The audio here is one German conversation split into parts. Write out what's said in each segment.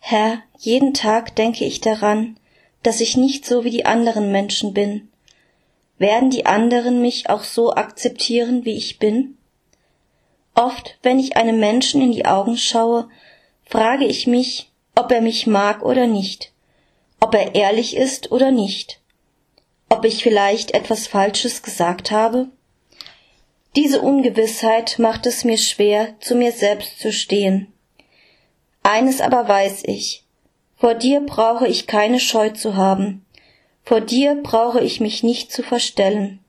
Herr, jeden Tag denke ich daran, dass ich nicht so wie die anderen Menschen bin. Werden die anderen mich auch so akzeptieren, wie ich bin? Oft, wenn ich einem Menschen in die Augen schaue, frage ich mich, ob er mich mag oder nicht, ob er ehrlich ist oder nicht, ob ich vielleicht etwas Falsches gesagt habe. Diese Ungewissheit macht es mir schwer, zu mir selbst zu stehen. Eines aber weiß ich, vor dir brauche ich keine Scheu zu haben, vor dir brauche ich mich nicht zu verstellen.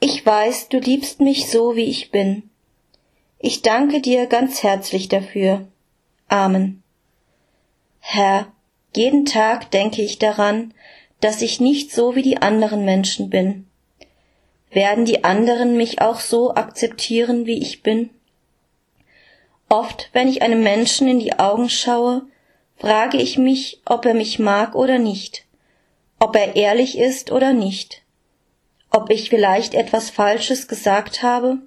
Ich weiß, du liebst mich so, wie ich bin. Ich danke dir ganz herzlich dafür. Amen. Herr, jeden Tag denke ich daran, dass ich nicht so wie die anderen Menschen bin. Werden die anderen mich auch so akzeptieren, wie ich bin? Oft, wenn ich einem Menschen in die Augen schaue, frage ich mich, ob er mich mag oder nicht, ob er ehrlich ist oder nicht, ob ich vielleicht etwas Falsches gesagt habe.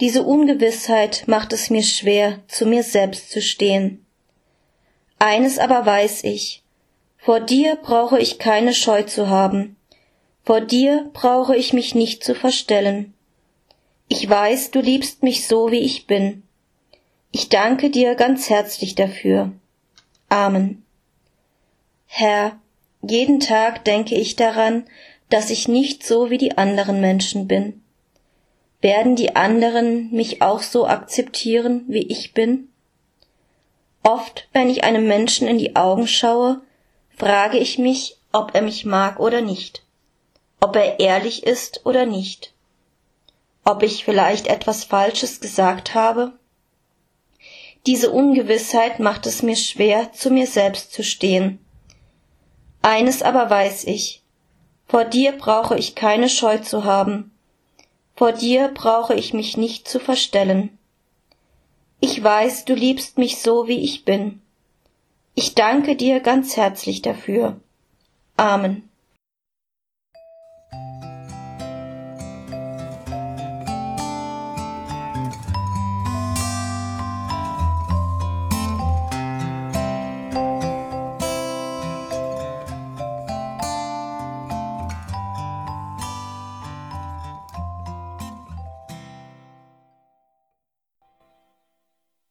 Diese Ungewissheit macht es mir schwer, zu mir selbst zu stehen. Eines aber weiß ich, vor dir brauche ich keine Scheu zu haben, vor dir brauche ich mich nicht zu verstellen. Ich weiß, du liebst mich so, wie ich bin. Ich danke dir ganz herzlich dafür. Amen. Herr, jeden Tag denke ich daran, dass ich nicht so wie die anderen Menschen bin. Werden die anderen mich auch so akzeptieren, wie ich bin? Oft, wenn ich einem Menschen in die Augen schaue, frage ich mich, ob er mich mag oder nicht, ob er ehrlich ist oder nicht, ob ich vielleicht etwas Falsches gesagt habe diese Ungewissheit macht es mir schwer, zu mir selbst zu stehen. Eines aber weiß ich, vor dir brauche ich keine Scheu zu haben, vor dir brauche ich mich nicht zu verstellen. Ich weiß, du liebst mich so, wie ich bin. Ich danke dir ganz herzlich dafür. Amen.